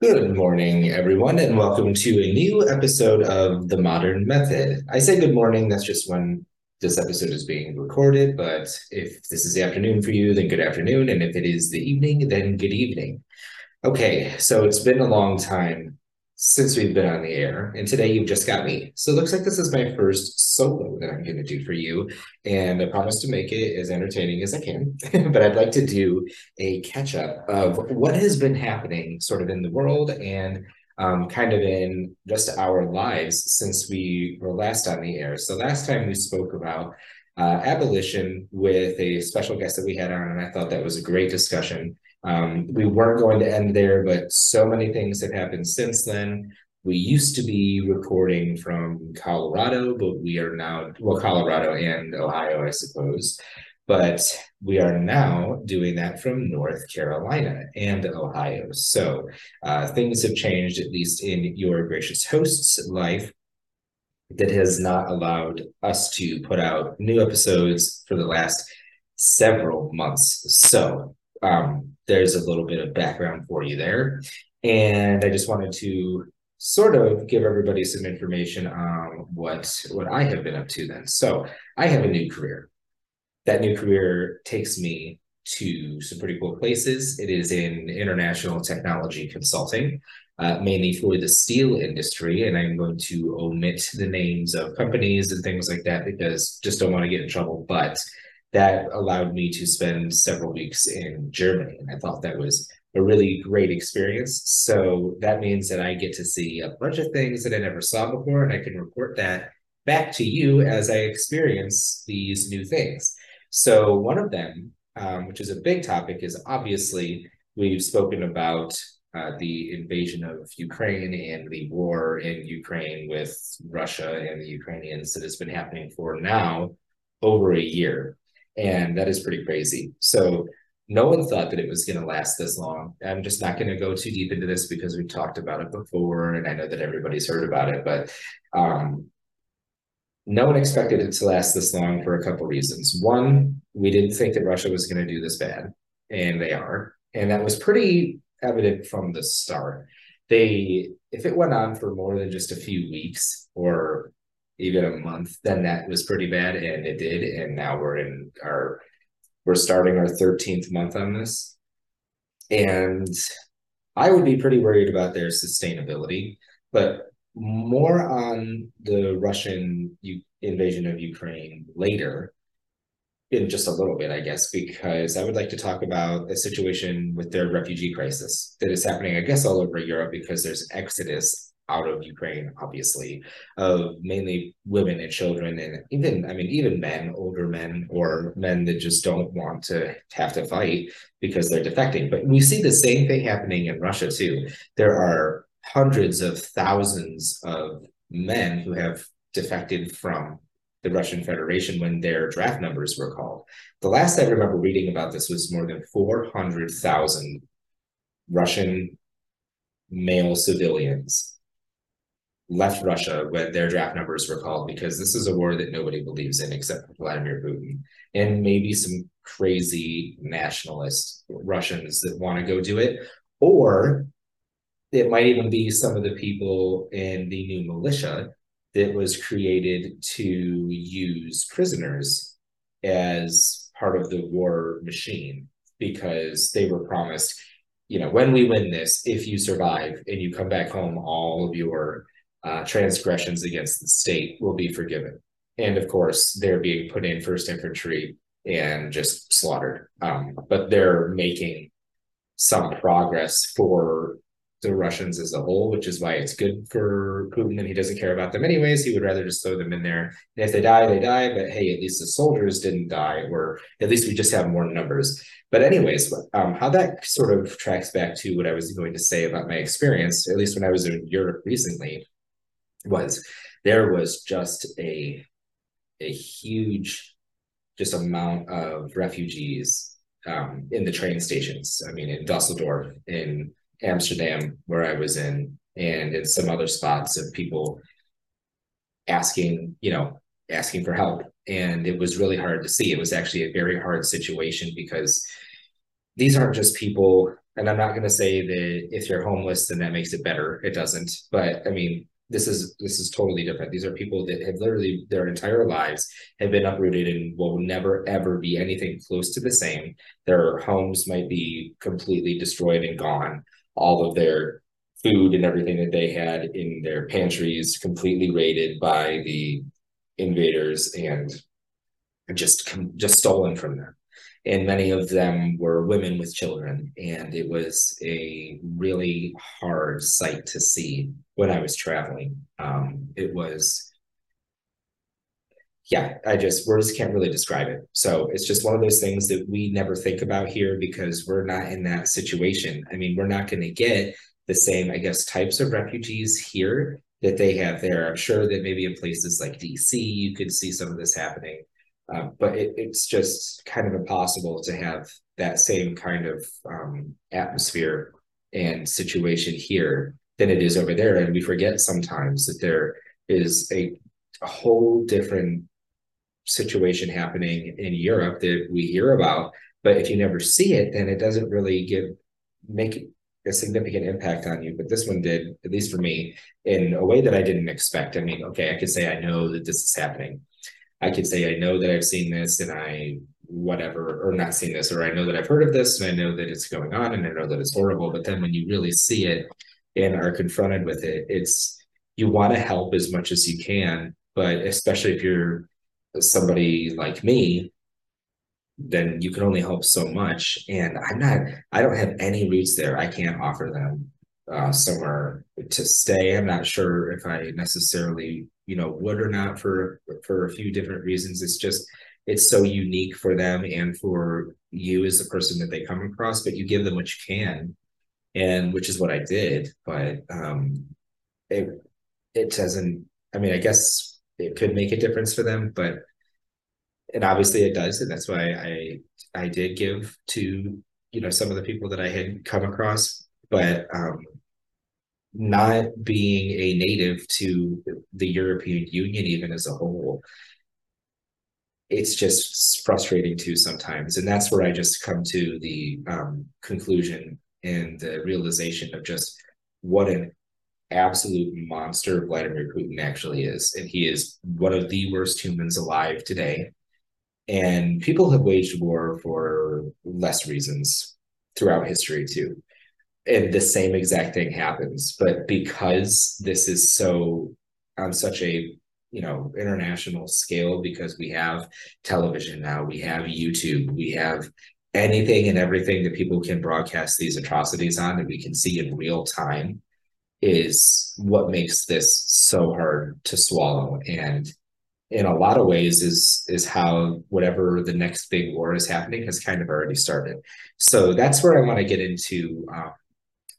Good morning, everyone, and welcome to a new episode of The Modern Method. I say good morning, that's just when this episode is being recorded, but if this is the afternoon for you, then good afternoon, and if it is the evening, then good evening. Okay, so it's been a long time since we've been on the air, and today you've just got me. So it looks like this is my first solo that I'm going to do for you, and I promise to make it as entertaining as I can. but I'd like to do a catch up of what has been happening sort of in the world and um, kind of in just our lives since we were last on the air. So last time we spoke about uh, abolition with a special guest that we had on, and I thought that was a great discussion. Um, we weren't going to end there, but so many things have happened since then. We used to be recording from Colorado, but we are now, well, Colorado and Ohio, I suppose. But we are now doing that from North Carolina and Ohio. So uh, things have changed, at least in your gracious host's life, that has not allowed us to put out new episodes for the last several months. So um, there's a little bit of background for you there. And I just wanted to sort of give everybody some information on what what I have been up to then. So I have a new career. That new career takes me to some pretty cool places. It is in international technology consulting, uh, mainly for the steel industry. And I'm going to omit the names of companies and things like that because just don't want to get in trouble. But that allowed me to spend several weeks in Germany. And I thought that was a really great experience. So that means that I get to see a bunch of things that I never saw before, and I can report that back to you as I experience these new things. So one of them, um, which is a big topic, is obviously we've spoken about uh, the invasion of Ukraine and the war in Ukraine with Russia and the Ukrainians that has been happening for now over a year. And that is pretty crazy. So no one thought that it was going to last this long. I'm just not going to go too deep into this because we've talked about it before, and I know that everybody's heard about it, but um, no one expected it to last this long for a couple reasons. One, we didn't think that Russia was going to do this bad, and they are, and that was pretty evident from the start. They, if it went on for more than just a few weeks or even a month, then that was pretty bad, and it did. And now we're in our we're starting our 13th month on this. And I would be pretty worried about their sustainability, but more on the Russian U- invasion of Ukraine later in just a little bit, I guess, because I would like to talk about a situation with their refugee crisis that is happening, I guess, all over Europe because there's exodus out of Ukraine, obviously, of mainly women and children, and even, I mean, even men, older men, or men that just don't want to have to fight because they're defecting. But we see the same thing happening in Russia too. There are hundreds of thousands of men who have defected from the Russian Federation when their draft numbers were called. The last I remember reading about this was more than 400,000 Russian male civilians left Russia when their draft numbers were called because this is a war that nobody believes in except Vladimir Putin and maybe some crazy nationalist Russians that want to go do it. Or it might even be some of the people in the new militia that was created to use prisoners as part of the war machine because they were promised you know when we win this if you survive and you come back home all of your uh, transgressions against the state will be forgiven. And of course, they're being put in first infantry and just slaughtered. Um, but they're making some progress for the Russians as a whole, which is why it's good for Putin and he doesn't care about them anyways. He would rather just throw them in there. And if they die, they die. But hey, at least the soldiers didn't die, or at least we just have more numbers. But anyways, um, how that sort of tracks back to what I was going to say about my experience, at least when I was in Europe recently, was there was just a a huge just amount of refugees um, in the train stations. I mean, in Dusseldorf, in Amsterdam, where I was in, and in some other spots of people asking, you know, asking for help. And it was really hard to see. It was actually a very hard situation because these aren't just people and I'm not going to say that if you're homeless, then that makes it better. It doesn't. But I mean, this is this is totally different. These are people that have literally their entire lives have been uprooted and will never ever be anything close to the same. Their homes might be completely destroyed and gone. All of their food and everything that they had in their pantries completely raided by the invaders and just just stolen from them and many of them were women with children. And it was a really hard sight to see when i was traveling. Um, it was yeah i just words can't really describe it. So it's just one of those things that we never think about here because we're not in that situation. I mean we're not going to get the same i guess types of refugees here that they have there. I'm sure that maybe in places like dc you could see some of this happening uh, but it, it's just kind of impossible to have that same kind of um, atmosphere and situation here than it is over there. And we forget sometimes that there is a, a whole different situation happening in Europe that we hear about. But if you never see it, then it doesn't really give make a significant impact on you. But this one did, at least for me, in a way that I didn't expect. I mean, okay, I could say I know that this is happening, I could say I know that I've seen this and I whatever or not seen this or I know that I've heard of this and I know that it's going on and I know that it's horrible. But then when you really see it and are confronted with it it's you want to help as much as you can but especially if you're somebody like me then you can only help so much. And I'm not I don't have any roots there. I can't offer them uh, somewhere to stay. I'm not sure if I necessarily you know would or not for for a few different reasons. It's just it's so unique for them and for you as the person that they come across but you give them what you can and which is what i did but um it it doesn't i mean i guess it could make a difference for them but and obviously it does and that's why i i did give to you know some of the people that i had come across but um not being a native to the European Union, even as a whole, it's just frustrating too sometimes. And that's where I just come to the um, conclusion and the realization of just what an absolute monster Vladimir Putin actually is. And he is one of the worst humans alive today. And people have waged war for less reasons throughout history too and the same exact thing happens. But because this is so on such a you know international scale because we have television now we have youtube we have anything and everything that people can broadcast these atrocities on that we can see in real time is what makes this so hard to swallow. And in a lot of ways is is how whatever the next big war is happening has kind of already started. So that's where i want to get into um,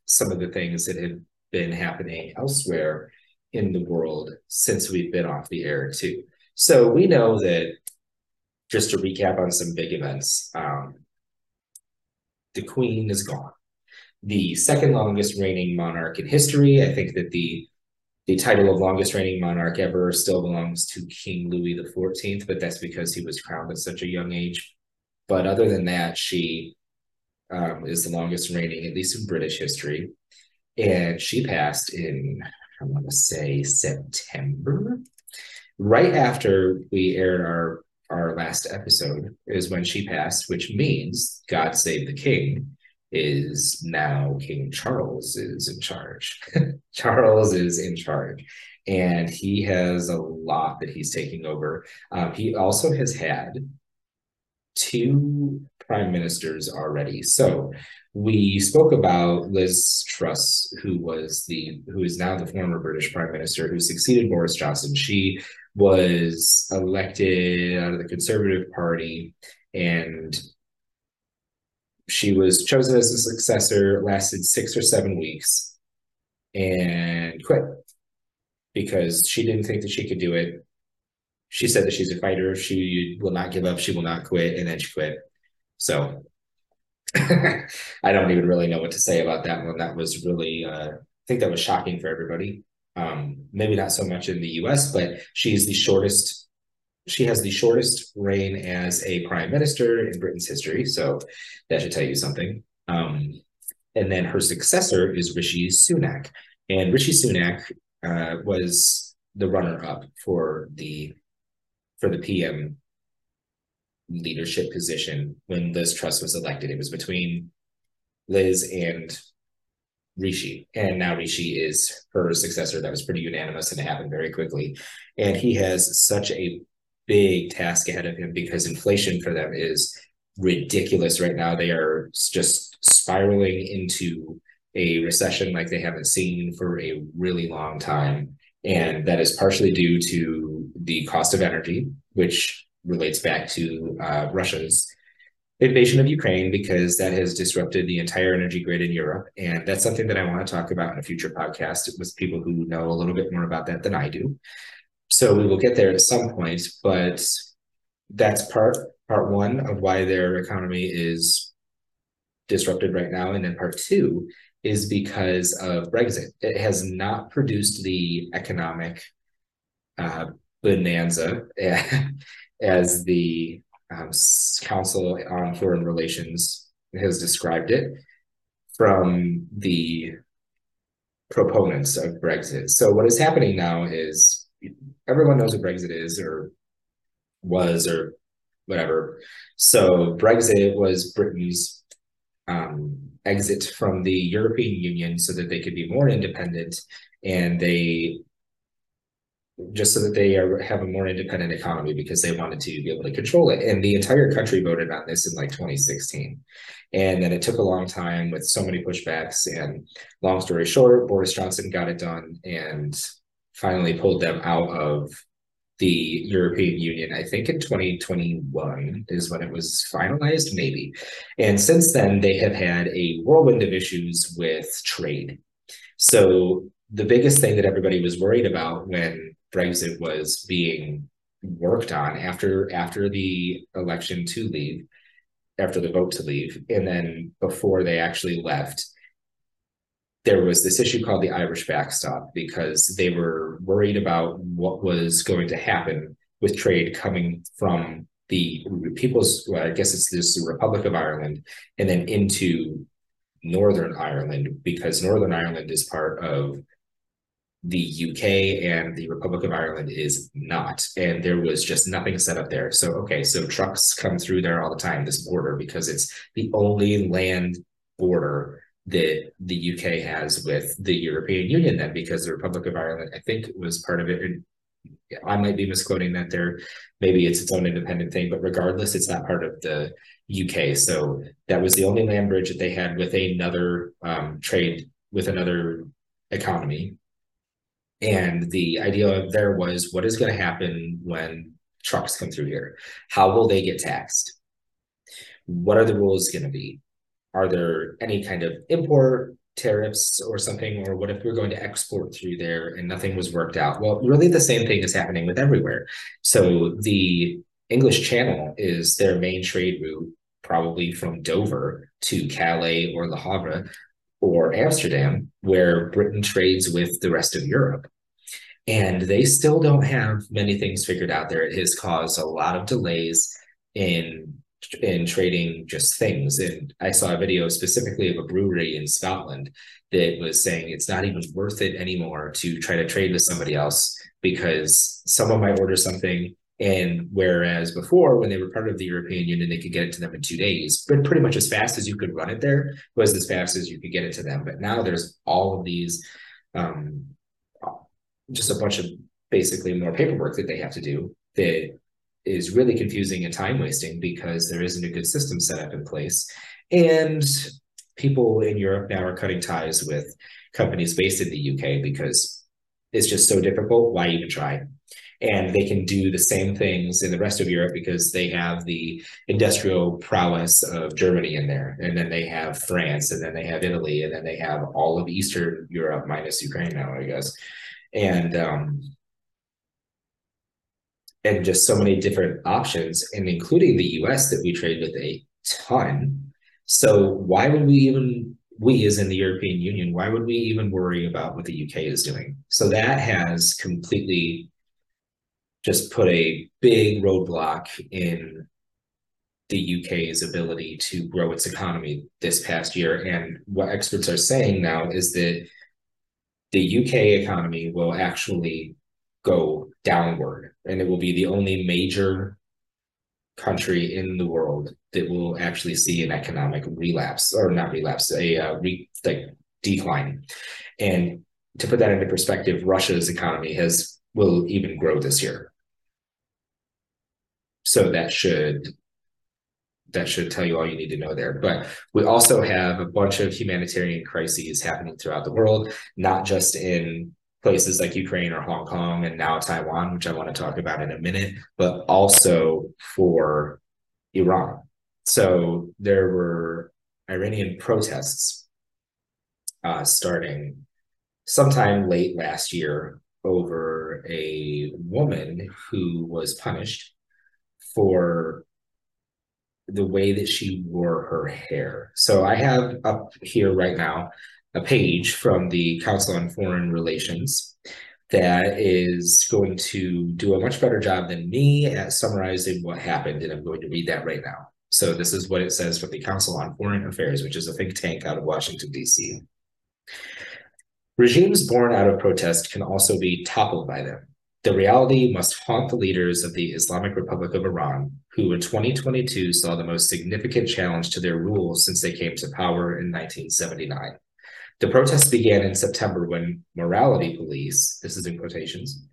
some of the things that have been happening elsewhere in the world since we've been off the air too. So we know that just to recap on some big events, um, the Queen is gone. The second longest reigning monarch in history. I think that the the title of longest reigning monarch ever still belongs to King Louis Fourteenth, but that's because he was crowned at such a young age. But other than that, she um, is the longest reigning, at least in British history. And she passed in, I want to say September, right after we aired our our last episode is when she passed, which means God Save the King is now King Charles is in charge. Charles is in charge, and he has a lot that he's taking over. Um, he also has had two prime ministers already. So we spoke about Liz Truss, who was the who is now the former British prime minister who succeeded Boris Johnson. She was elected out of the Conservative Party and she was chosen as a successor, lasted six or seven weeks, and quit because she didn't think that she could do it she said that she's a fighter. She will not give up. She will not quit. And then she quit. So I don't even really know what to say about that one. That was really, uh, I think that was shocking for everybody. Um, maybe not so much in the US, but she's the shortest, she has the shortest reign as a prime minister in Britain's history. So that should tell you something. Um, And then her successor is Rishi Sunak. And Rishi Sunak uh, was the runner-up for the for the PM leadership position when Liz Truss was elected. It was between Liz and Rishi, and now Rishi is her successor. That was pretty unanimous and it happened very quickly. And he has such a big task ahead of him because inflation for them is ridiculous right now. They are just spiraling into a recession like they haven't seen for a really long time. And that is partially due to the cost of energy, which relates back to uh, Russia's invasion of Ukraine because that has disrupted the entire energy grid in Europe. And that's something that I want to talk about in a future podcast with people who know a little bit more about that than I do. So we will get there at some point, but that's part part one of why their economy is disrupted right now. And then part two is because of Brexit. It has not produced the economic uh, bonanza as the um, Council on Foreign Relations has described it from the proponents of Brexit. So what is happening now is everyone knows what Brexit is or was or whatever. So Brexit was Britain's um, exit from the European Union so that they could be more independent and they just so that they are, have a more independent economy because they wanted to be able to control it. And the entire country voted on this in like 2016. And then it took a long time with so many pushbacks. And long story short, Boris Johnson got it done and finally pulled them out of the European Union, I think in 2021 is when it was finalized, maybe. And since then, they have had a whirlwind of issues with trade. So the biggest thing that everybody was worried about when Brexit was being worked on after after the election to leave, after the vote to leave, and then before they actually left, there was this issue called the Irish backstop because they were worried about what was going to happen with trade coming from the people's, well, I guess it's this Republic of Ireland, and then into Northern Ireland because Northern Ireland is part of the UK and the Republic of Ireland is not. And there was just nothing set up there. So, okay, so trucks come through there all the time, this border, because it's the only land border that the UK has with the European Union then because the Republic of Ireland, I think, was part of it. And I might be misquoting that there. Maybe it's its own independent thing, but regardless, it's not part of the UK. So that was the only land bridge that they had with another um, trade with another economy. And the idea there was what is going to happen when trucks come through here? How will they get taxed? What are the rules going to be? are there any kind of import tariffs or something or what if we're going to export through there and nothing was worked out well really the same thing is happening with everywhere so the english channel is their main trade route probably from dover to calais or le havre or amsterdam where britain trades with the rest of europe and they still don't have many things figured out there it has caused a lot of delays in in trading just things. And I saw a video specifically of a brewery in Scotland that was saying it's not even worth it anymore to try to trade with somebody else because someone might order something and whereas before, when they were part of the European Union, they could get it to them in two days, but pretty much as fast as you could run it there was as fast as you could get it to them. But now there's all of these, um, just a bunch of basically more paperwork that they have to do that is really confusing and time wasting because there isn't a good system set up in place. And people in Europe now are cutting ties with companies based in the UK because it's just so difficult. Why even try? And they can do the same things in the rest of Europe because they have the industrial prowess of Germany in there. And then they have France, and then they have Italy, and then they have all of Eastern Europe minus Ukraine now, I guess. And um, and just so many different options, and including the US that we trade with a ton. So why would we even we as in the European Union, why would we even worry about what the UK is doing? So that has completely just put a big roadblock in the UK's ability to grow its economy this past year. And what experts are saying now is that the UK economy will actually go downward, and it will be the only major country in the world that will actually see an economic relapse or not relapse, a uh, re, like decline. And to put that into perspective, Russia's economy has will even grow this year. So that should that should tell you all you need to know there. But we also have a bunch of humanitarian crises happening throughout the world, not just in places like Ukraine or Hong Kong and now Taiwan, which I want to talk about in a minute, but also for Iran. So there were Iranian protests uh, starting sometime late last year over a woman who was punished for the way that she wore her hair. So I have up here right now a page from the Council on Foreign Relations that is going to do a much better job than me at summarizing what happened. And I'm going to read that right now. So this is what it says from the Council on Foreign Affairs, which is a think tank out of Washington, D.C. Regimes born out of protest can also be toppled by them. The reality must haunt the leaders of the Islamic Republic of Iran, who in 2022 saw the most significant challenge to their rule since they came to power in 1979. The protests began in September when morality police, this is in quotations,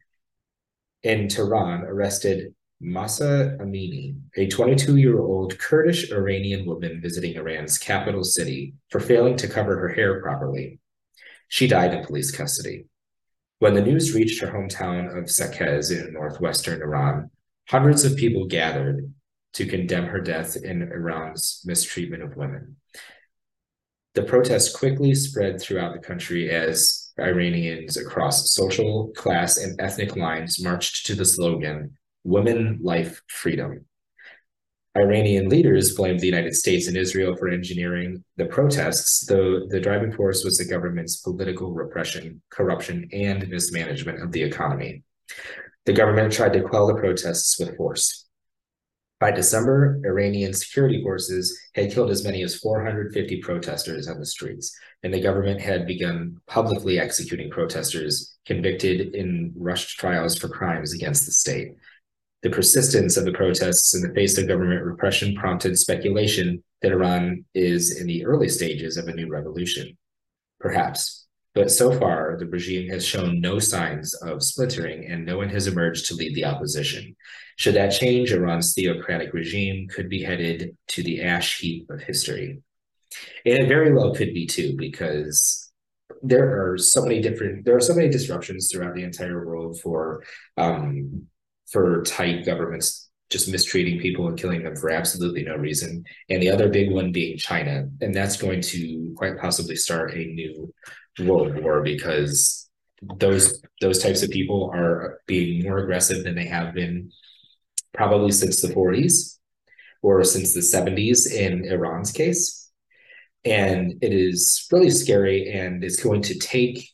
in Tehran arrested Mahsa Amini, a 22 year old Kurdish Iranian woman visiting Iran's capital city, for failing to cover her hair properly. She died in police custody. When the news reached her hometown of Saqqez in northwestern Iran, hundreds of people gathered to condemn her death in Iran's mistreatment of women. The protests quickly spread throughout the country as Iranians across social, class, and ethnic lines marched to the slogan, Women, Life, Freedom. Iranian leaders blamed the United States and Israel for engineering the protests, though the driving force was the government's political repression, corruption, and mismanagement of the economy. The government tried to quell the protests with force. By December, Iranian security forces had killed as many as 450 protesters on the streets, and the government had begun publicly executing protesters convicted in rushed trials for crimes against the state. The persistence of the protests in the face of government repression prompted speculation that Iran is in the early stages of a new revolution. Perhaps, but so far, the regime has shown no signs of splintering and no one has emerged to lead the opposition. Should that change, Iran's theocratic regime could be headed to the ash heap of history. And it very well could be too, because there are so many different, there are so many disruptions throughout the entire world for um, for tight governments just mistreating people and killing them for absolutely no reason. And the other big one being China. And that's going to quite possibly start a new world war because those those types of people are being more aggressive than they have been probably since the 40s or since the 70s in Iran's case. And it is really scary and it's going to take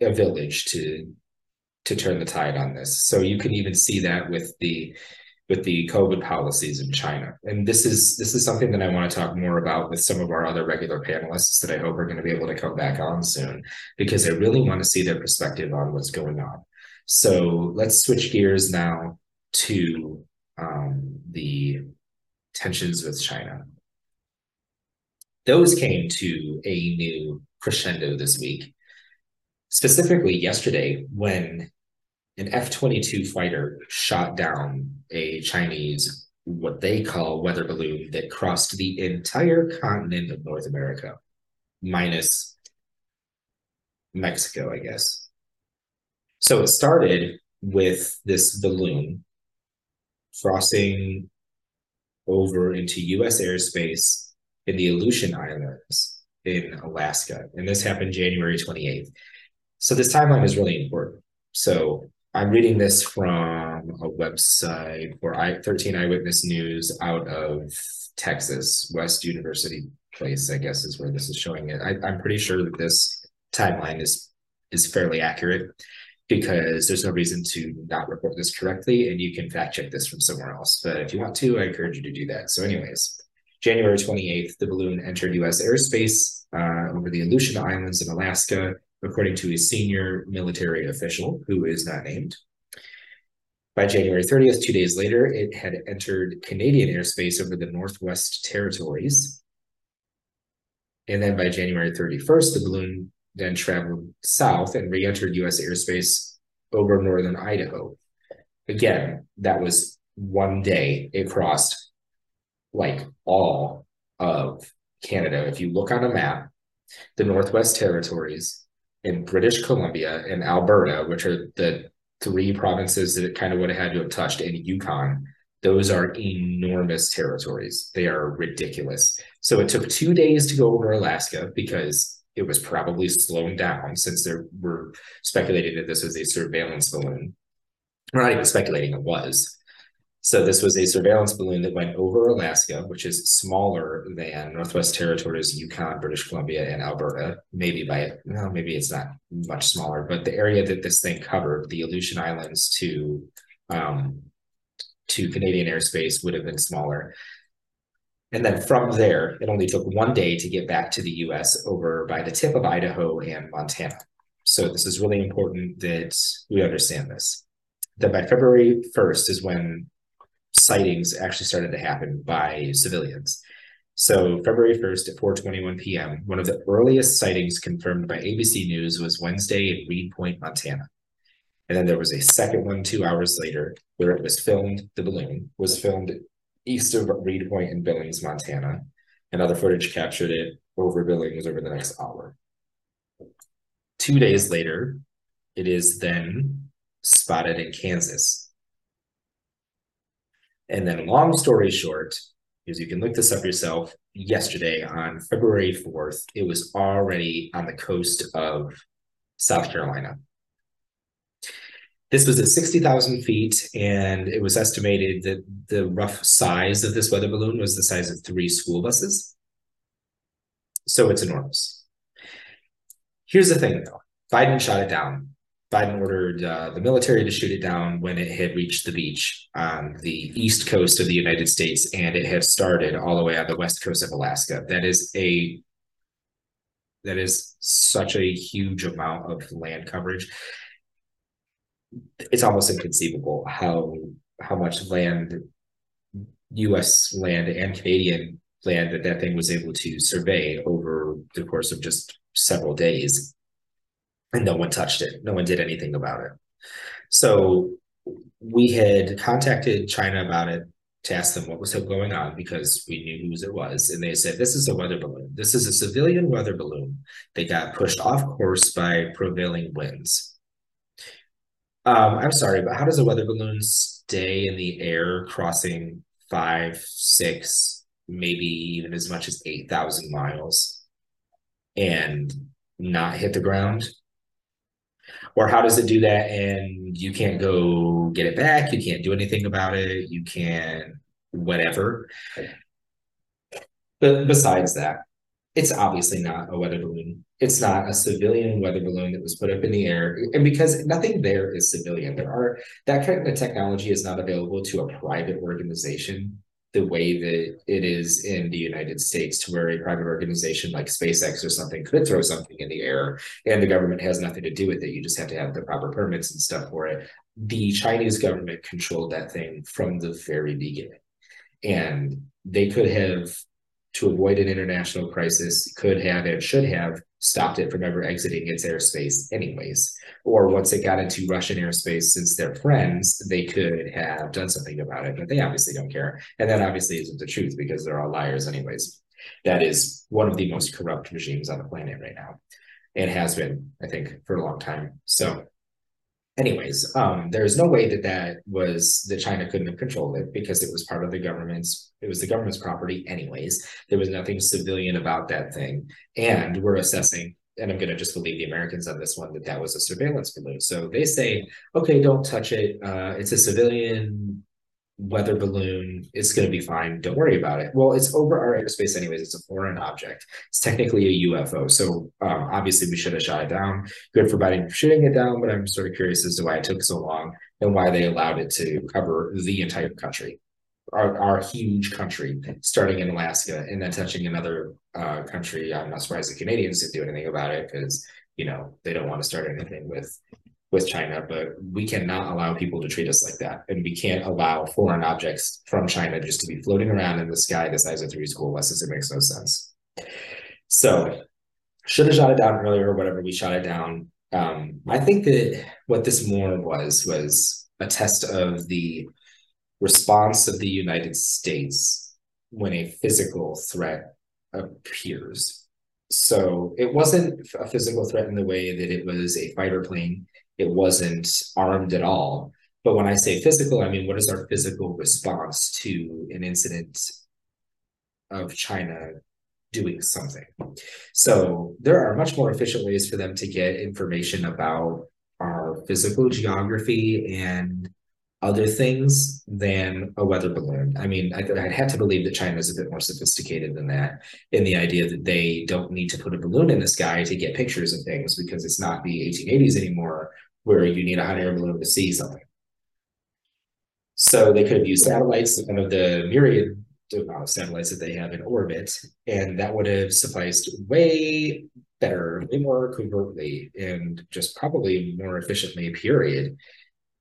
a village to to turn the tide on this. So you can even see that with the with the COVID policies in China. And this is this is something that I want to talk more about with some of our other regular panelists that I hope are going to be able to come back on soon because I really want to see their perspective on what's going on. So let's switch gears now to um, the tensions with China. Those came to a new crescendo this week, specifically yesterday when an F 22 fighter shot down a Chinese, what they call weather balloon that crossed the entire continent of North America, minus Mexico, I guess. So it started with this balloon crossing over into US airspace in the Aleutian Islands in Alaska. And this happened January 28th. So this timeline is really important. So I'm reading this from a website for I 13 Eyewitness News out of Texas, West University Place, I guess is where this is showing it. I, I'm pretty sure that this timeline is is fairly accurate. because there's no reason to not report this correctly, and you can fact check this from somewhere else. But if you want to, I encourage you to do that. So, anyways, January 28th, the balloon entered U.S. airspace uh, over the Aleutian Islands in Alaska, according to a senior military official who is not named. By January 30th, two days later, it had entered Canadian airspace over the Northwest Territories. And then by January 31st, the balloon then traveled south and re entered US airspace over northern Idaho. Again, that was one day it crossed like all of Canada. If you look on a map, the Northwest Territories and British Columbia and Alberta, which are the three provinces that it kind of would have had to have touched, and Yukon, those are enormous territories. They are ridiculous. So it took two days to go over Alaska because it was probably slowing down since there were speculating that this was a surveillance balloon. We're not even speculating it was. So this was a surveillance balloon that went over Alaska, which is smaller than Northwest Territories, Yukon, British Columbia, and Alberta. Maybe by well, maybe it's not much smaller, but the area that this thing covered, the Aleutian Islands to um, to Canadian airspace, would have been smaller. And then from there, it only took one day to get back to the US over by the tip of Idaho and Montana. So this is really important that we understand this. That by February 1st is when sightings actually started to happen by civilians. So February 1st at 4:21 p.m., one of the earliest sightings confirmed by ABC News was Wednesday in Reed Point, Montana. And then there was a second one two hours later where it was filmed, the balloon was filmed east of Reed Point in Billings, Montana. And other footage captured it over Billings over the next hour. Two days later, it is then spotted in Kansas. And then, long story short, because you can look this up yourself, yesterday on February 4th, it was already on the coast of South Carolina. This was at 60,000 feet, and it was estimated that the rough size of this weather balloon was the size of three school buses. So it's enormous. Here's the thing, though Biden shot it down. Biden ordered uh, the military to shoot it down when it had reached the beach on the east coast of the United States, and it had started all the way on the west coast of Alaska. That is a that is such a huge amount of land coverage it's almost inconceivable how how much land U.S. land and Canadian land that that thing was able to survey over the course of just several days, and no one touched it. No one did anything about it. So we had contacted China about it to ask them what was going on because we knew whose it was. And they said, This is a weather balloon. This is a civilian weather balloon. They got pushed off course by prevailing winds. Um, I'm sorry, but how does a weather balloon stay in the air crossing five, six, maybe even as much as 8,000 miles and not hit the ground? Or how does it do that and you can't go get it back? You can't do anything about it. You can whatever. But besides that, it's obviously not a weather balloon. It's not a civilian weather balloon that was put up in the air. And because nothing there is civilian, there are that kind of technology is not available to a private organization the way that it is in the United States, to where a private organization like SpaceX or something could throw something in the air and the government has nothing to do with it. You just have to have the proper permits and stuff for it. The Chinese government controlled that thing from the very beginning. And they could have to avoid an international crisis could have and should have stopped it from ever exiting its airspace anyways. Or once it got into russian airspace since they're friends they could have done something about it but they obviously don't care. And that obviously isn't the truth because they're all liars anyways. That is one of the most corrupt regimes on the planet right now. And has been i think for a long time. So anyways um there's no way that that was that china couldn't have controlled it because it was part of the government's it was the government's property anyways. There was nothing civilian about that thing. And we're assessing and i'm going to just believe the americans on this one that that was a surveillance balloon. So they say okay don't touch it. Uh it's a civilian weather balloon. It's going to be fine. Don't worry about it. Well, it's over our airspace anyways. It's a foreign object. It's technically a UFO. So um, obviously we should have shot it down. Good for Biden shooting it down, but I'm sort of curious as to why it took so long and why they allowed it to cover the entire country. Our, our huge country, starting in Alaska and then touching another uh, country. I'm not surprised the Canadians didn't do anything about it because you know they don't want to start anything with with China, but we cannot allow people to treat us like that. And we can't allow foreign objects from China just to be floating around in the sky the size of three school buses. It makes no sense. So should have shot it down earlier or whatever. We shot it down. Um, I think that what this more was was a test of the response of the United States when a physical threat appears. So it wasn't a physical threat in the way that it was a fighter plane it wasn't armed at all. But when I say physical, I mean, what is our physical response to an incident of China doing something? So there are much more efficient ways for them to get information about our physical geography and other things than a weather balloon. I mean, I, I had to believe that China is a bit more sophisticated than that in the idea that they don't need to put a balloon in the sky to get pictures of things because it's not the 1880s anymore where you need a hot air balloon to see something. So they could have used satellites, one of the myriad amount of satellites that they have in orbit, and that would have sufficed way better, way more covertly, and just probably more efficiently, period,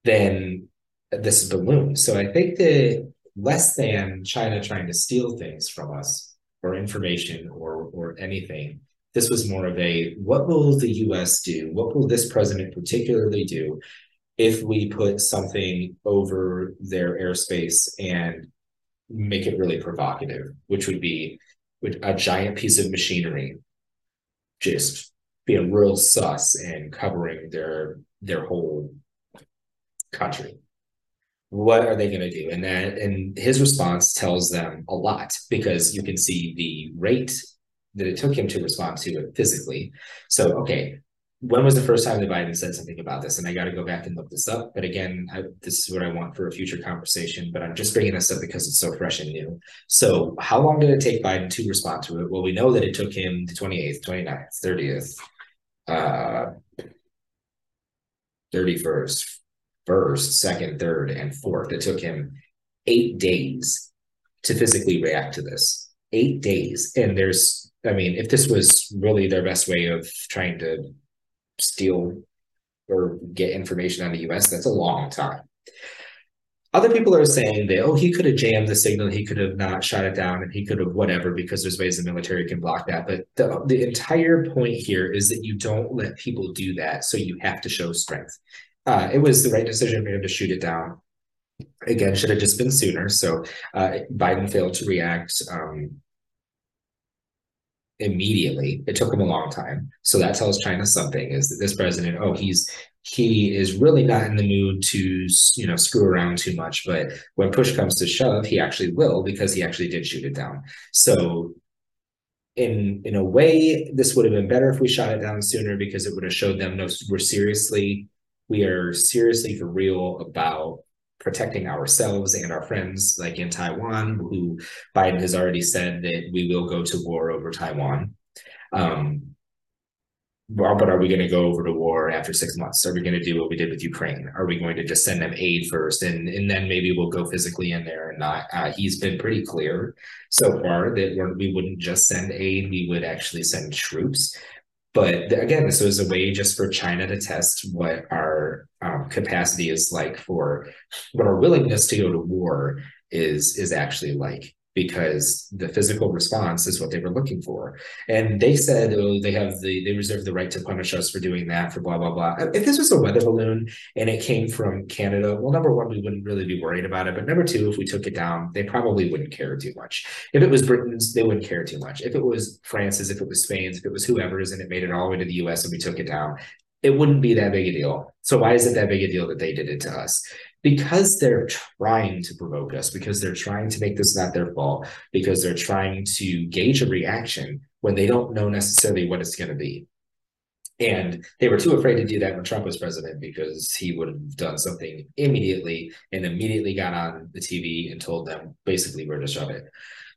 than this balloon. So I think that less than China trying to steal things from us or information or or anything, this was more of a what will the US do? What will this president particularly do if we put something over their airspace and make it really provocative, which would be a giant piece of machinery just being real sus and covering their their whole country what are they going to do and that and his response tells them a lot because you can see the rate that it took him to respond to it physically. So, okay, when was the first time that Biden said something about this? And I got to go back and look this up. But again, I, this is what I want for a future conversation. But I'm just bringing this up because it's so fresh and new. So, how long did it take Biden to respond to it? Well, we know that it took him the 28th, 29th, 30th, uh, 31st, first, second, third, and fourth. It took him eight days to physically react to this. Eight days. And there's I mean, if this was really their best way of trying to steal or get information on the US, that's a long time. Other people are saying that, oh, he could have jammed the signal, he could have not shot it down, and he could have whatever, because there's ways the military can block that. But the, the entire point here is that you don't let people do that, so you have to show strength. Uh, it was the right decision for him to shoot it down. Again, should have just been sooner. So uh, Biden failed to react. Um, immediately. It took him a long time. So that tells China something is that this president, oh, he's he is really not in the mood to you know screw around too much. But when push comes to shove, he actually will because he actually did shoot it down. So in in a way, this would have been better if we shot it down sooner because it would have showed them no, we're seriously we are seriously for real about protecting ourselves and our friends, like in Taiwan, who Biden has already said that we will go to war over Taiwan. Um, but are we going to go over to war after six months? Are we going to do what we did with Ukraine? Are we going to just send them aid first, and and then maybe we'll go physically in there and not? Uh, he's been pretty clear so far that we wouldn't just send aid; we would actually send troops. But again, this was a way just for China to test what our capacity is like for what our willingness to go to war is is actually like because the physical response is what they were looking for. And they said, oh, they have the, they reserve the right to punish us for doing that, for blah, blah, blah. If this was a weather balloon and it came from Canada, well, number one, we wouldn't really be worried about it. But number two, if we took it down, they probably wouldn't care too much. If it was Britain's, they wouldn't care too much. If it was France's, if it was Spain's, if it was whoever's, and it made it all the way to the US and we took it down, it wouldn't be that big a deal. So why is it that big a deal that they did it to us? because they're trying to provoke us, because they're trying to make this not their fault, because they're trying to gauge a reaction when they don't know necessarily what it's going to be. And they were too afraid to do that when Trump was president because he would have done something immediately and immediately got on the TV and told them basically where to shove it.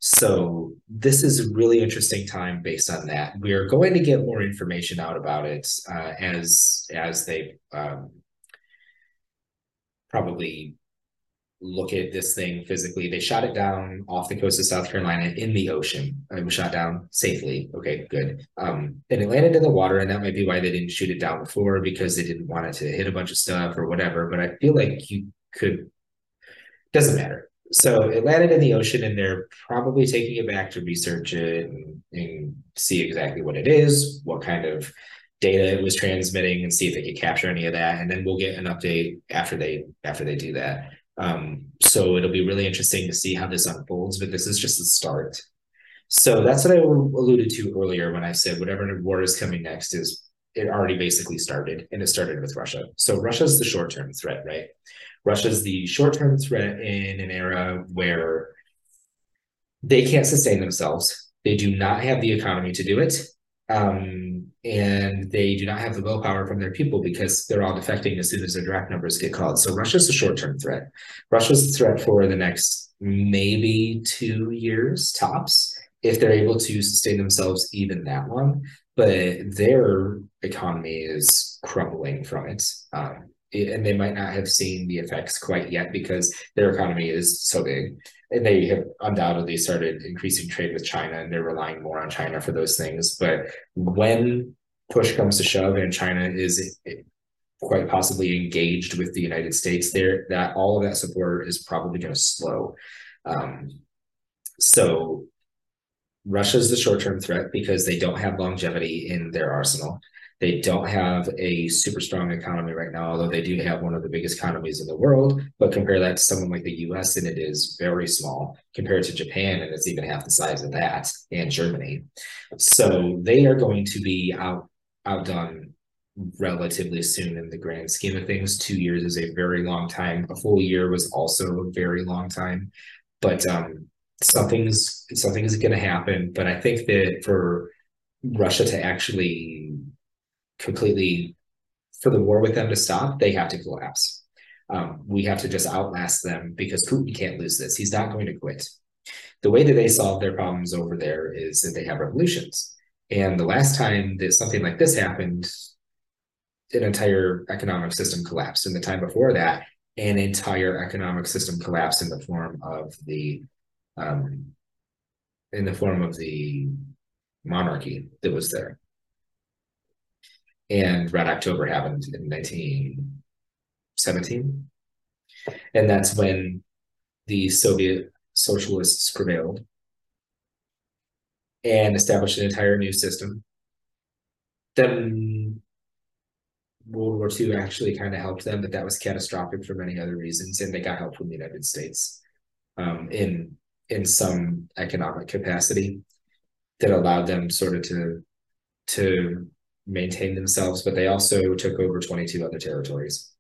So this is a really interesting time based on that. We are going to get more information out about it uh, as as they um, probably look at this thing physically. They shot it down off the coast of South Carolina in the ocean. It was shot down safely. Okay, good. Um, and it landed in the water, and that might be why they didn't shoot it down before because they didn't want it to hit a bunch of stuff or whatever. But I feel like you could. Doesn't matter so it landed in the ocean and they're probably taking it back to research it and, and, see exactly what it is what kind of data it was transmitting and see if they could capture any of that. And then we'll get an update after they after they do that. Um, so it'll be really interesting to see how this unfolds but this is just the start. So that's what i alluded to earlier when i said whatever war is coming next is it already basically started and it started with russia so russia's the short-term threat right Russia's the short term threat in an era where they can't sustain themselves. They do not have the economy to do it. Um, and they do not have the willpower from their people because they're all defecting as soon as their draft numbers get called. So Russia's a short term threat. Russia's the threat for the next maybe two years tops if they're able to sustain themselves even that long. But their economy is crumbling from it. Um, and they might not have seen the effects quite yet because their economy is so big and they have undoubtedly started increasing trade with China and they're relying more on China for those things. But when push comes to shove and China is quite possibly engaged with the United States, there that all of that support is probably going to slow. Um, so Russia is the short-term threat because they don't have longevity in their arsenal. They don't have a super strong economy right now, although they do have one of the biggest economies in the world. But compare that to someone like the US, and it is very small compared to Japan, and it's even half the size of that, and Germany. So they are going to be out outdone relatively soon in the grand scheme of things. Two years is a very long time. A full year was also a very long time. But um, something's something is going to happen. But I think that for Russia to actually completely for the war with them to stop, they have to collapse. Um, we have to just outlast them because Putin can't lose this. He's not going to quit. The way that they solve their problems over there is that they have revolutions. And the last time that something like this happened, an entire economic system collapsed. And the time before that, an entire economic system collapsed in the form of the um, in the form of the monarchy that was there and Red October happened in 1917. And that's when the Soviet socialists prevailed and established an entire new system. Then World War II actually kind of helped them, but that was catastrophic for many other reasons, and they got help from the United States um, in in some economic capacity that allowed them sort of to to maintain themselves, but they also took over 22 other territories.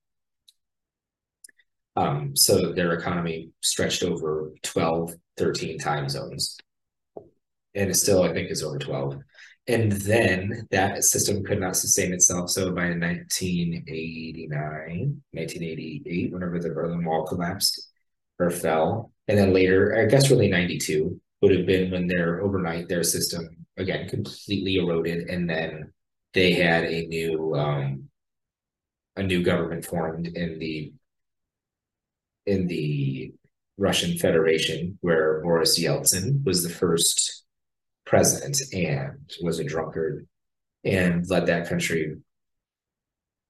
Um, so their economy stretched over 12, 13 time zones. And it still, I think, is over 12. And then that system could not sustain itself. So by 1989, 1988, whenever the Berlin Wall collapsed or fell, and then later, I guess really 92 would have been when their overnight, their system again completely eroded and then they had a new um, a new government formed in the in the Russian Federation, where Boris Yeltsin was the first president and was a drunkard and led that country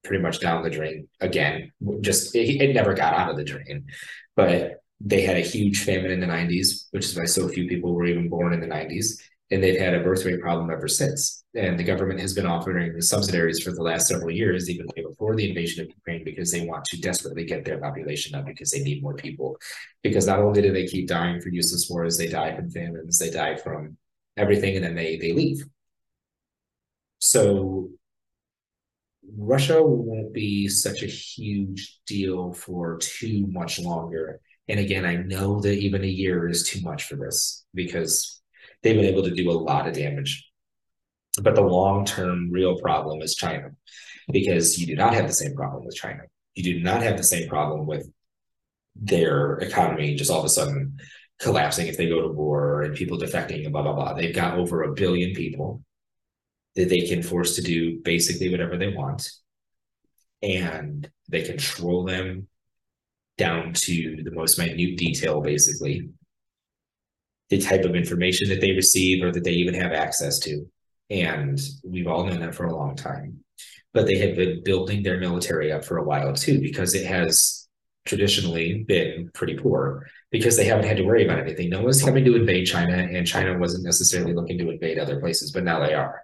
pretty much down the drain again. Just it, it never got out of the drain, but they had a huge famine in the 90s, which is why so few people were even born in the 90s and they've had a birth rate problem ever since. And the government has been offering the subsidies for the last several years, even before the invasion of Ukraine, because they want to desperately get their population up because they need more people. Because not only do they keep dying for useless wars, they die from famines, they die from everything, and then they they leave. So Russia won't be such a huge deal for too much longer. And again, I know that even a year is too much for this because they've been able to do a lot of damage. But the long term real problem is China, because you do not have the same problem with China. You do not have the same problem with their economy just all of a sudden collapsing if they go to war and people defecting and blah, blah, blah. They've got over a billion people that they can force to do basically whatever they want. And they control them down to the most minute detail, basically. The type of information that they receive or that they even have access to. And we've all known that for a long time. But they have been building their military up for a while too, because it has traditionally been pretty poor because they haven't had to worry about anything. No one's coming to invade China, and China wasn't necessarily looking to invade other places, but now they are.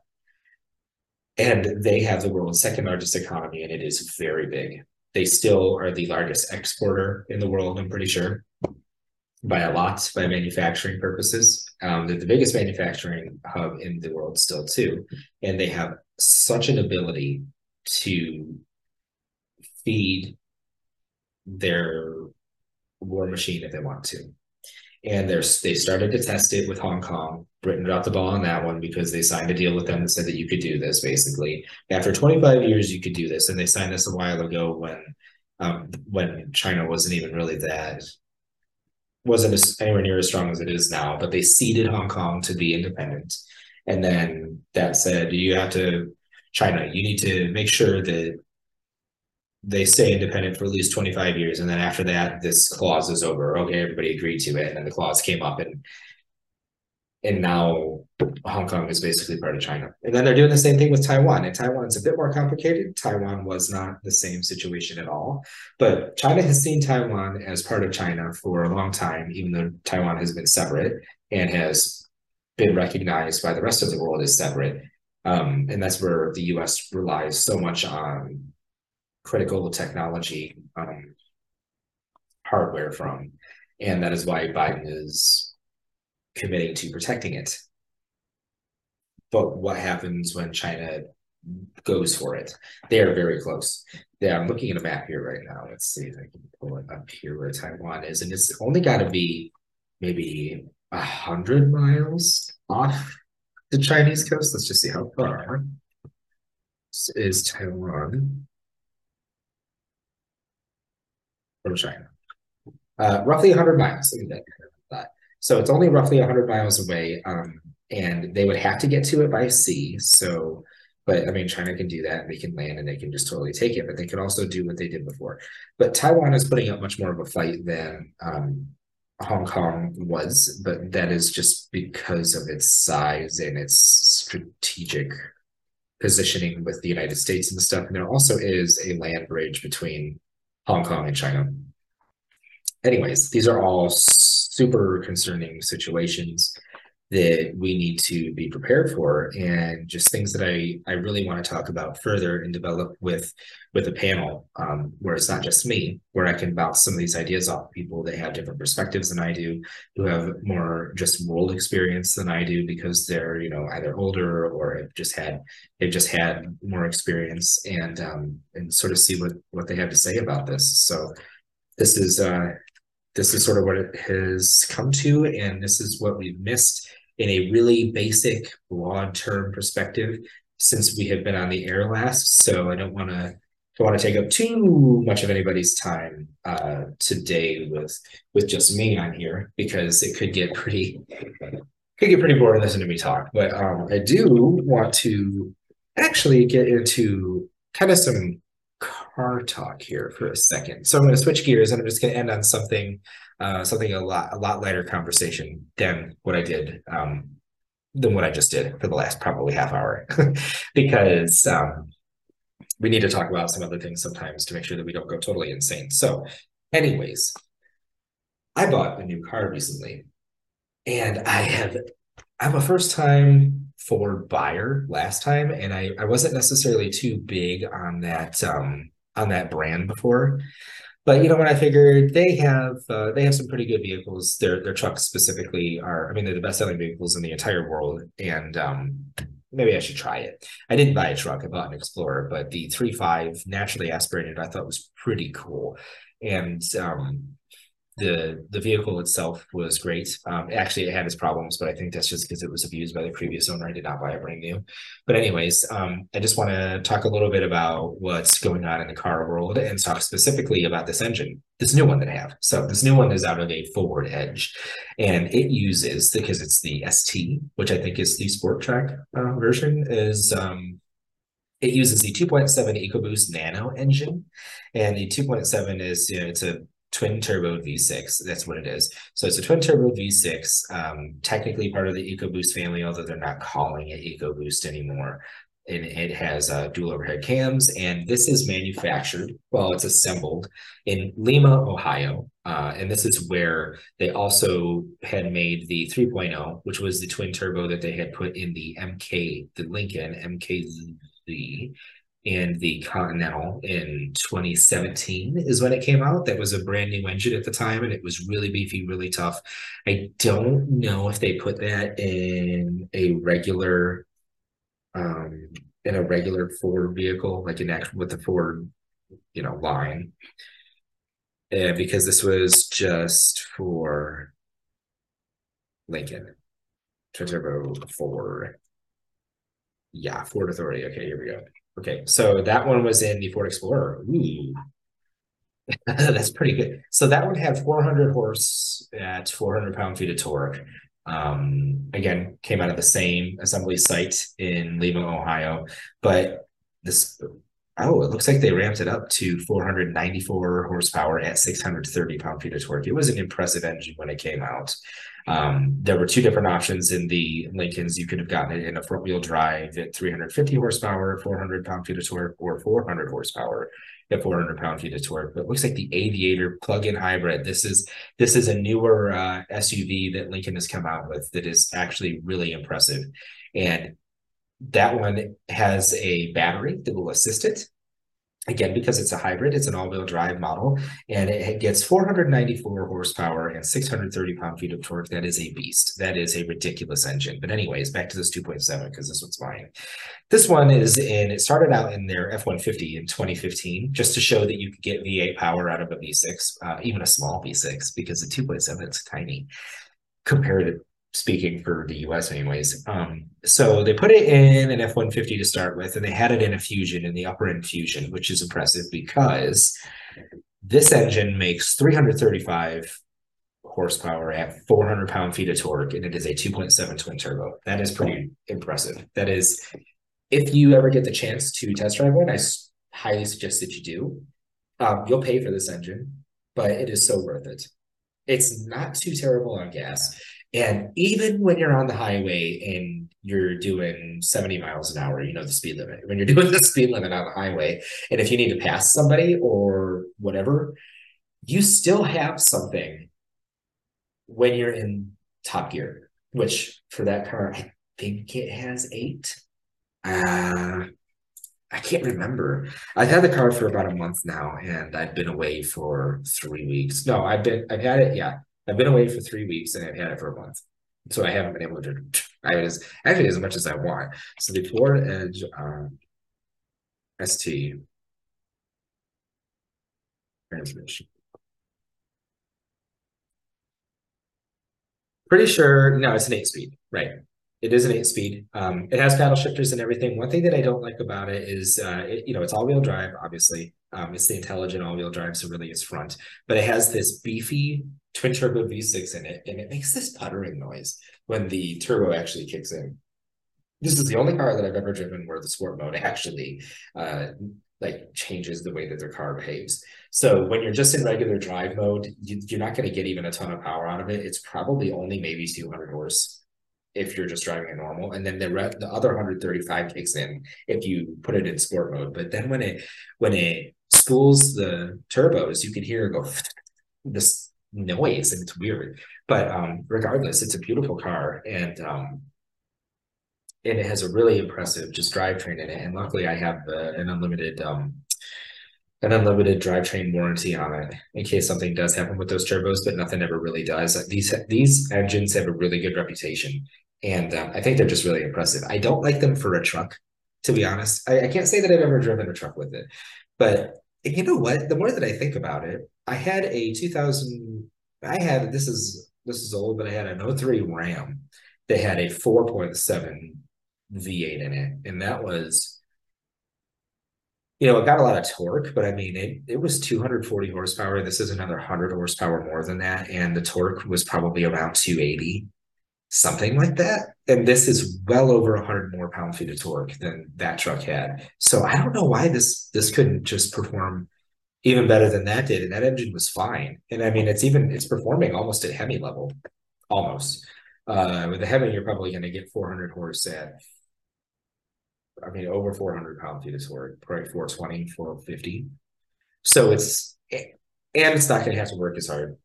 And they have the world's second largest economy, and it is very big. They still are the largest exporter in the world, I'm pretty sure, by a lot, by manufacturing purposes. Um, they're the biggest manufacturing hub in the world still, too. And they have such an ability to feed their war machine if they want to. And they started to test it with Hong Kong. Britain dropped the ball on that one because they signed a deal with them that said that you could do this basically. After 25 years, you could do this. And they signed this a while ago when um, when China wasn't even really that wasn't as, anywhere near as strong as it is now, but they ceded Hong Kong to be independent. And then that said, you have to China, you need to make sure that they stay independent for at least 25 years and then after that this clause is over. Okay everybody agreed to it and then the clause came up and and now hong kong is basically part of china. And then they're doing the same thing with taiwan and taiwan's a bit more complicated. Taiwan was not the same situation at all. But china has seen taiwan as part of china for a long time even though taiwan has been separate and has been recognized by the rest of the world as separate. Um, and that's where the us relies so much on critical technology um, hardware from. And that is why Biden is committing to protecting it. But what happens when China goes for it? They are very close. Yeah, I'm looking at a map here right now. Let's see if I can pull it up here where Taiwan is. And it's only got to be maybe a hundred miles off the Chinese coast. Let's just see how far is Taiwan. From China. Uh, roughly 100 miles. So it's only roughly 100 miles away, um, and they would have to get to it by sea. So, but I mean, China can do that. They can land and they can just totally take it. But they can also do what they did before. But Taiwan is putting up much more of a fight than um, Hong Kong was, but that is just because of its size and its strategic positioning with the United States and stuff. And there also is a land bridge between Hong Kong and China. Anyways, these are all super concerning situations that we need to be prepared for and just things that I, I really want to talk about further and develop with with a panel um, where it's not just me, where I can bounce some of these ideas off people that have different perspectives than I do, who have more just world experience than I do because they're, you know, either older or have just had they've just had more experience and um, and sort of see what what they have to say about this. So this is uh this is sort of what it has come to, and this is what we've missed in a really basic, broad term perspective since we have been on the air last. So I don't want to want to take up too much of anybody's time uh, today with with just me on here because it could get pretty could get pretty boring listening to me talk. But um, I do want to actually get into kind of some car talk here for a second. So I'm going to switch gears and I'm just going to end on something uh, something a lot a lot lighter conversation than what I did um, than what I just did for the last probably half hour because um, we need to talk about some other things sometimes to make sure that we don't go totally insane. So, anyways, I bought a new car recently, and I have I'm a first time Ford buyer last time, and I I wasn't necessarily too big on that um, on that brand before. But you know, when I figured they have uh, they have some pretty good vehicles. Their their trucks specifically are, I mean, they're the best selling vehicles in the entire world, and um, maybe I should try it. I didn't buy a truck; I bought an Explorer, but the three five naturally aspirated I thought was pretty cool, and um, the the vehicle itself was great. Um, actually, it had its problems, but I think that's just because it was abused by the previous owner. I did not buy it brand new. But anyways, um, I just want to talk a little bit about what's going on in the car world and talk specifically about this engine, this new one that I have. So this new one is out of a Ford Edge, and it uses because it's the ST, which I think is the Sport Track uh, version, is um, it uses the 2.7 EcoBoost Nano engine, and the 2.7 is you know it's a twin turbo V6. That's what it is. So it's a twin turbo V6, um, technically part of the EcoBoost family, although they're not calling it EcoBoost anymore. And it has uh, dual overhead cams, and this is manufactured, well, it's assembled in Lima, Ohio. Uh, and this is where they also had made the 3.0, which was the twin turbo that they had put in the MK, the Lincoln MKZ and the Continental in 2017 is when it came out. That was a brand new engine at the time, and it was really beefy, really tough. I don't know if they put that in a regular, um, in a regular Ford vehicle, like in actual with the Ford, you know, line. And because this was just for Lincoln, twin turbo Ford. Yeah, Ford Authority. Okay, here we go. Okay, so that one was in the Ford Explorer. Ooh. That's pretty good. So that one had 400 horse at 400 pound feet of torque. Um, again, came out of the same assembly site in Lima, Ohio. But this, oh, it looks like they ramped it up to 494 horsepower at 630 pound feet of torque. It was an impressive engine when it came out. Um, there were two different options in the Lincolns. You could have gotten it in a front wheel drive at 350 horsepower, 400 pound feet of torque, or 400 horsepower at 400 pound feet of torque. But it looks like the Aviator plug-in hybrid. This is this is a newer uh, SUV that Lincoln has come out with that is actually really impressive, and that one has a battery that will assist it Again, because it's a hybrid, it's an all-wheel drive model, and it gets 494 horsepower and 630 pound-feet of torque. That is a beast. That is a ridiculous engine. But anyways, back to this 2.7 because this one's mine. This one is in. It started out in their F-150 in 2015, just to show that you could get V8 power out of a V6, uh, even a small V6, because the 2.7 is tiny compared to speaking for the US anyways. Um, so they put it in an F-150 to start with, and they had it in a Fusion in the upper end Fusion, which is impressive because this engine makes 335 horsepower at 400 pound feet of torque, and it is a 2.7 twin turbo. That is pretty impressive. That is, if you ever get the chance to test drive one, I highly suggest that you do. Um, you'll pay for this engine, but it is so worth it. It's not too terrible on gas and even when you're on the highway and you're doing 70 miles an hour, you know, the speed limit, when you're doing the speed limit on the highway, and if you need to pass somebody or whatever, you still have something when you're in top gear, which for that car, I think it has eight. Uh, I can't remember. I've had the car for about a month now, and I've been away for three weeks. No, I've been I've had it, yeah, I've been away for three weeks and I've had it for a month. So I haven't been able to I as actually as much as I want. So the Ford Edge um, ST transmission. Pretty sure, no, it's an eight speed, right? It is an eight speed. Um, it has paddle shifters and everything. One thing that I don't like about it is, uh, it, you know, it's all wheel drive, obviously. Um, it's the intelligent all wheel drive, so really it's front, but it has this beefy twin turbo V6 in it, and it makes this puttering noise when the turbo actually kicks in. This is the only car that I've ever driven where the sport mode actually uh, like changes the way that their car behaves. So when you're just in regular drive mode, you, are not going to get even a ton of power out of it. It's probably only maybe 200 horse if you're just driving a normal, and then the re- the other 135 kicks in if you put it in sport mode. But then when it when it spools the turbos, you can hear it go this noise and it's weird. But um, regardless, it's a beautiful car and um, and it has a really impressive just drivetrain in it. And luckily, I have uh, an unlimited um, an unlimited drivetrain warranty on it in case something does happen with those turbos, but nothing ever really does. These these engines have a really good reputation, and um, I think they're just really impressive. I don't like them for a truck, to be honest. I, I can't say that I've ever driven a truck with it, but you know what? The more that I think about it, I had a 2000 I had this is this is old, but I had an 03 Ram that had a 4.7 V8 in it, and that was you know, it got a lot of torque, but I mean, it, it was 240 horsepower. This is another 100 horsepower more than that. And the torque was probably around 280, something like that. And this is well over 100 more pound feet of torque than that truck had. So I don't know why this this couldn't just perform even better than that did. And that engine was fine. And I mean, it's even it's performing almost at Hemi level, almost. Uh, with the Hemi, you're probably going to get 400 horse at I mean, over 400 pound feet of torque, probably 420, 450. So it's, and it's not going to have to work as hard.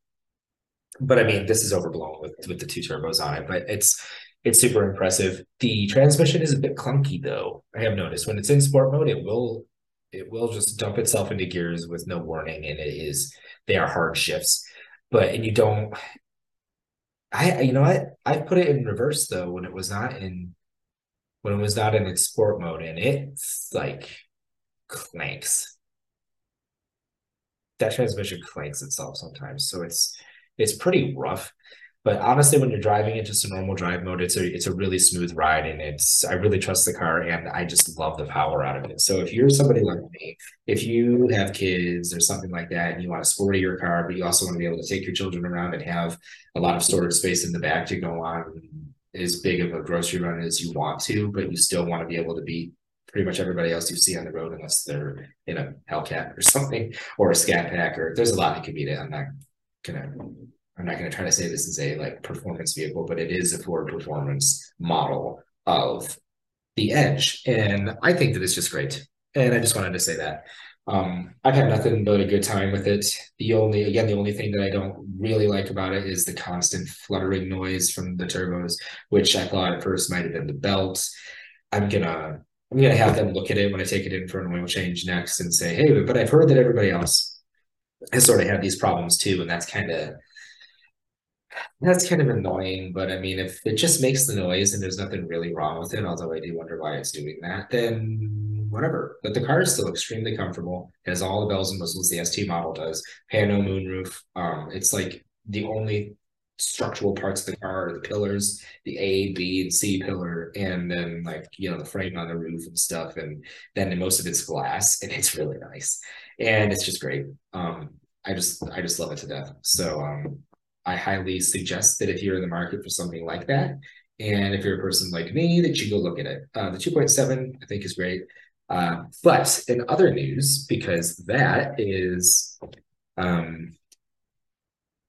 But I mean, this is overblown with, with the two turbos on it, but it's, it's super impressive. The transmission is a bit clunky though. I have noticed when it's in sport mode, it will, it will just dump itself into gears with no warning. And it is, they are hard shifts, but, and you don't, I, you know what? I put it in reverse though, when it was not in when it was not in its sport mode and it's like clanks. That transmission clanks itself sometimes. So it's it's pretty rough. But honestly, when you're driving it just a normal drive mode, it's a it's a really smooth ride, and it's I really trust the car, and I just love the power out of it. So if you're somebody like me, if you have kids or something like that, and you want to sportier car, but you also want to be able to take your children around and have a lot of storage space in the back to go on as big of a grocery run as you want to, but you still want to be able to beat pretty much everybody else you see on the road, unless they're in a Hellcat or something or a Scat Pack. Or there's a lot that can beat it. I'm not gonna. I'm not gonna try to say this is a like performance vehicle, but it is a Ford performance model of the Edge, and I think that it's just great. And I just wanted to say that. Um, I've had nothing but a good time with it. The only, again, the only thing that I don't really like about it is the constant fluttering noise from the turbos, which I thought at first might have been the belts. I'm gonna, I'm gonna have them look at it when I take it in for an oil change next and say, hey, but I've heard that everybody else has sort of had these problems too, and that's kind of that's kind of annoying, but I mean, if it just makes the noise and there's nothing really wrong with it, although I do wonder why it's doing that, then whatever. But the car is still extremely comfortable. It has all the bells and whistles the ST model does. Pano moonroof. Um, it's like the only structural parts of the car are the pillars, the A, B, and C pillar, and then like you know the frame on the roof and stuff, and then most of it's glass, and it's really nice, and it's just great. Um, I just I just love it to death. So um, I highly suggest that if you're in the market for something like that, and if you're a person like me, that you go look at it. Uh, the 2.7, I think, is great. Uh, but in other news, because that is, um,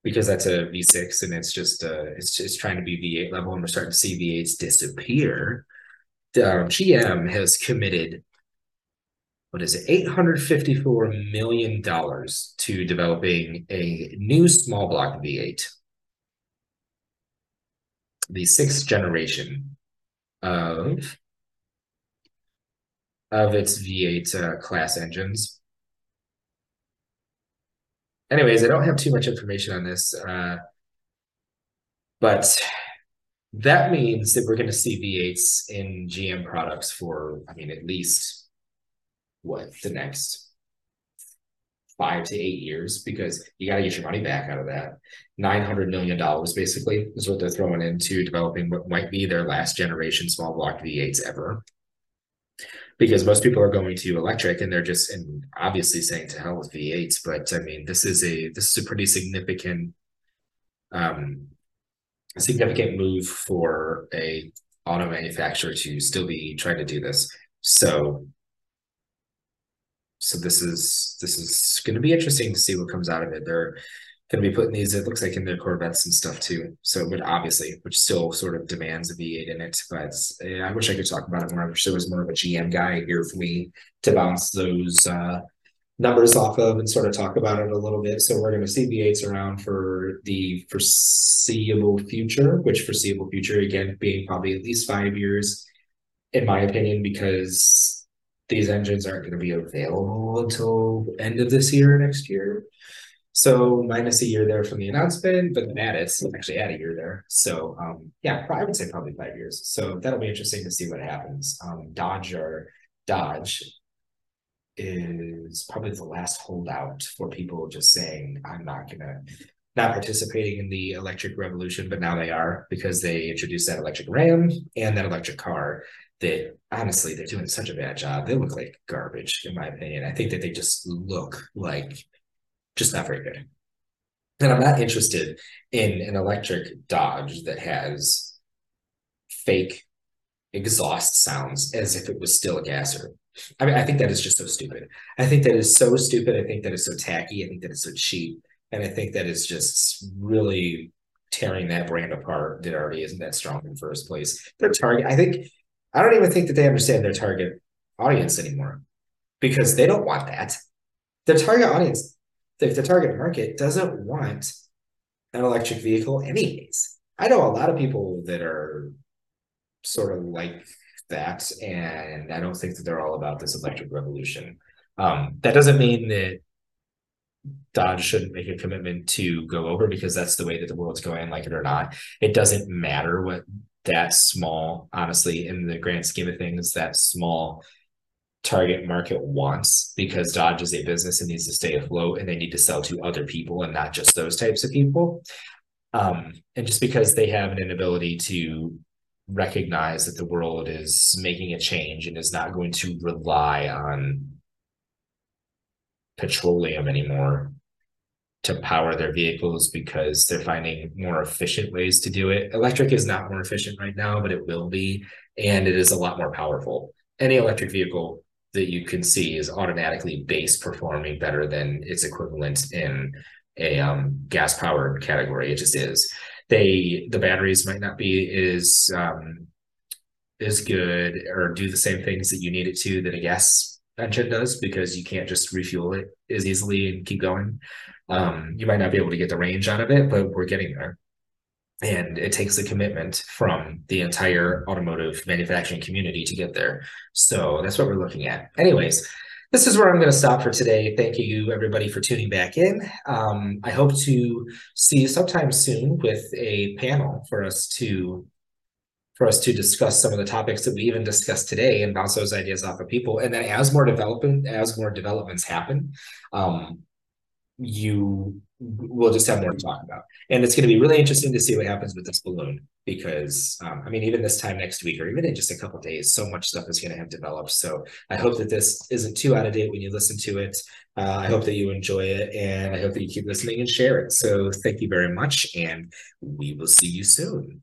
because that's a V6 and it's just uh, it's just trying to be V8 level, and we're starting to see V8s disappear. Um, GM has committed what is it, $854 million to developing a new small block V8. The sixth generation of, of its V8 uh, class engines. Anyways, I don't have too much information on this, uh, but that means that we're going to see V8s in GM products for, I mean, at least what the next five to eight years because you got to get your money back out of that. $900 million basically is what they're throwing into developing what might be their last generation small block V8s ever. Because most people are going to electric and they're just and obviously saying to hell with V8s, but I mean this is a this is a pretty significant um significant move for a auto manufacturer to still be trying to do this. So so this is this is going to be interesting to see what comes out of it. They're going to be putting these, it looks like, in their Corvettes and stuff too. So, but obviously, which still sort of demands a V8 in it. But I wish I could talk about it more. I wish there was more of a GM guy here for me to bounce those uh, numbers off of and sort of talk about it a little bit. So we're going to see V8s around for the foreseeable future, which foreseeable future again being probably at least five years, in my opinion, because these engines aren't going to be available until end of this year or next year. So minus a year there from the announcement, but then add it, so actually add a year there. So um, yeah, I would say probably five years. So that'll be interesting to see what happens. Um, Dodge or Dodge is probably the last holdout for people just saying, I'm not gonna, not participating in the electric revolution, but now they are because they introduced that electric ram and that electric car that honestly they're doing such a bad job. They look like garbage, in my opinion. I think that they just look like just not very good. And I'm not interested in an electric Dodge that has fake exhaust sounds as if it was still a gasser. I mean, I think that is just so stupid. I think that is so stupid. I think that is so tacky. I think that is so cheap. And I think that is just really tearing that brand apart that already isn't that strong in the first place. Their target, I think, I don't even think that they understand their target audience anymore because they don't want that. Their target audience, if the target market doesn't want an electric vehicle anyways. I know a lot of people that are sort of like that, and I don't think that they're all about this electric revolution. Um, that doesn't mean that Dodge shouldn't make a commitment to go over because that's the way that the world's going, like it or not. It doesn't matter what that small, honestly, in the grand scheme of things, that small target market wants because Dodge is a business and needs to stay afloat and they need to sell to other people and not just those types of people. Um, and just because they have an inability to recognize that the world is making a change and is not going to rely on petroleum anymore to power their vehicles because they're finding more efficient ways to do it. Electric is not more efficient right now, but it will be, and it is a lot more powerful. Any electric vehicle that you can see is automatically base performing better than its equivalent in a um, gas powered category. It just is. They the batteries might not be as um, as good or do the same things that you need it to that a gas engine does because you can't just refuel it as easily and keep going. Um, you might not be able to get the range out of it, but we're getting there. And it takes a commitment from the entire automotive manufacturing community to get there. So that's what we're looking at. Anyways, this is where I'm going to stop for today. Thank you, everybody, for tuning back in. Um, I hope to see you sometime soon with a panel for us to for us to discuss some of the topics that we even discussed today and bounce those ideas off of people. And then as more development, as more developments happen, um, you will just have more to talk about. And it's going to be really interesting to see what happens with this balloon because, um, I mean, even this time next week or even in just a couple days, so much stuff is going to have developed. So I hope that this isn't too out of date when you listen to it. Uh, I hope that you enjoy it and I hope that you keep listening and share it. So thank you very much and we will see you soon.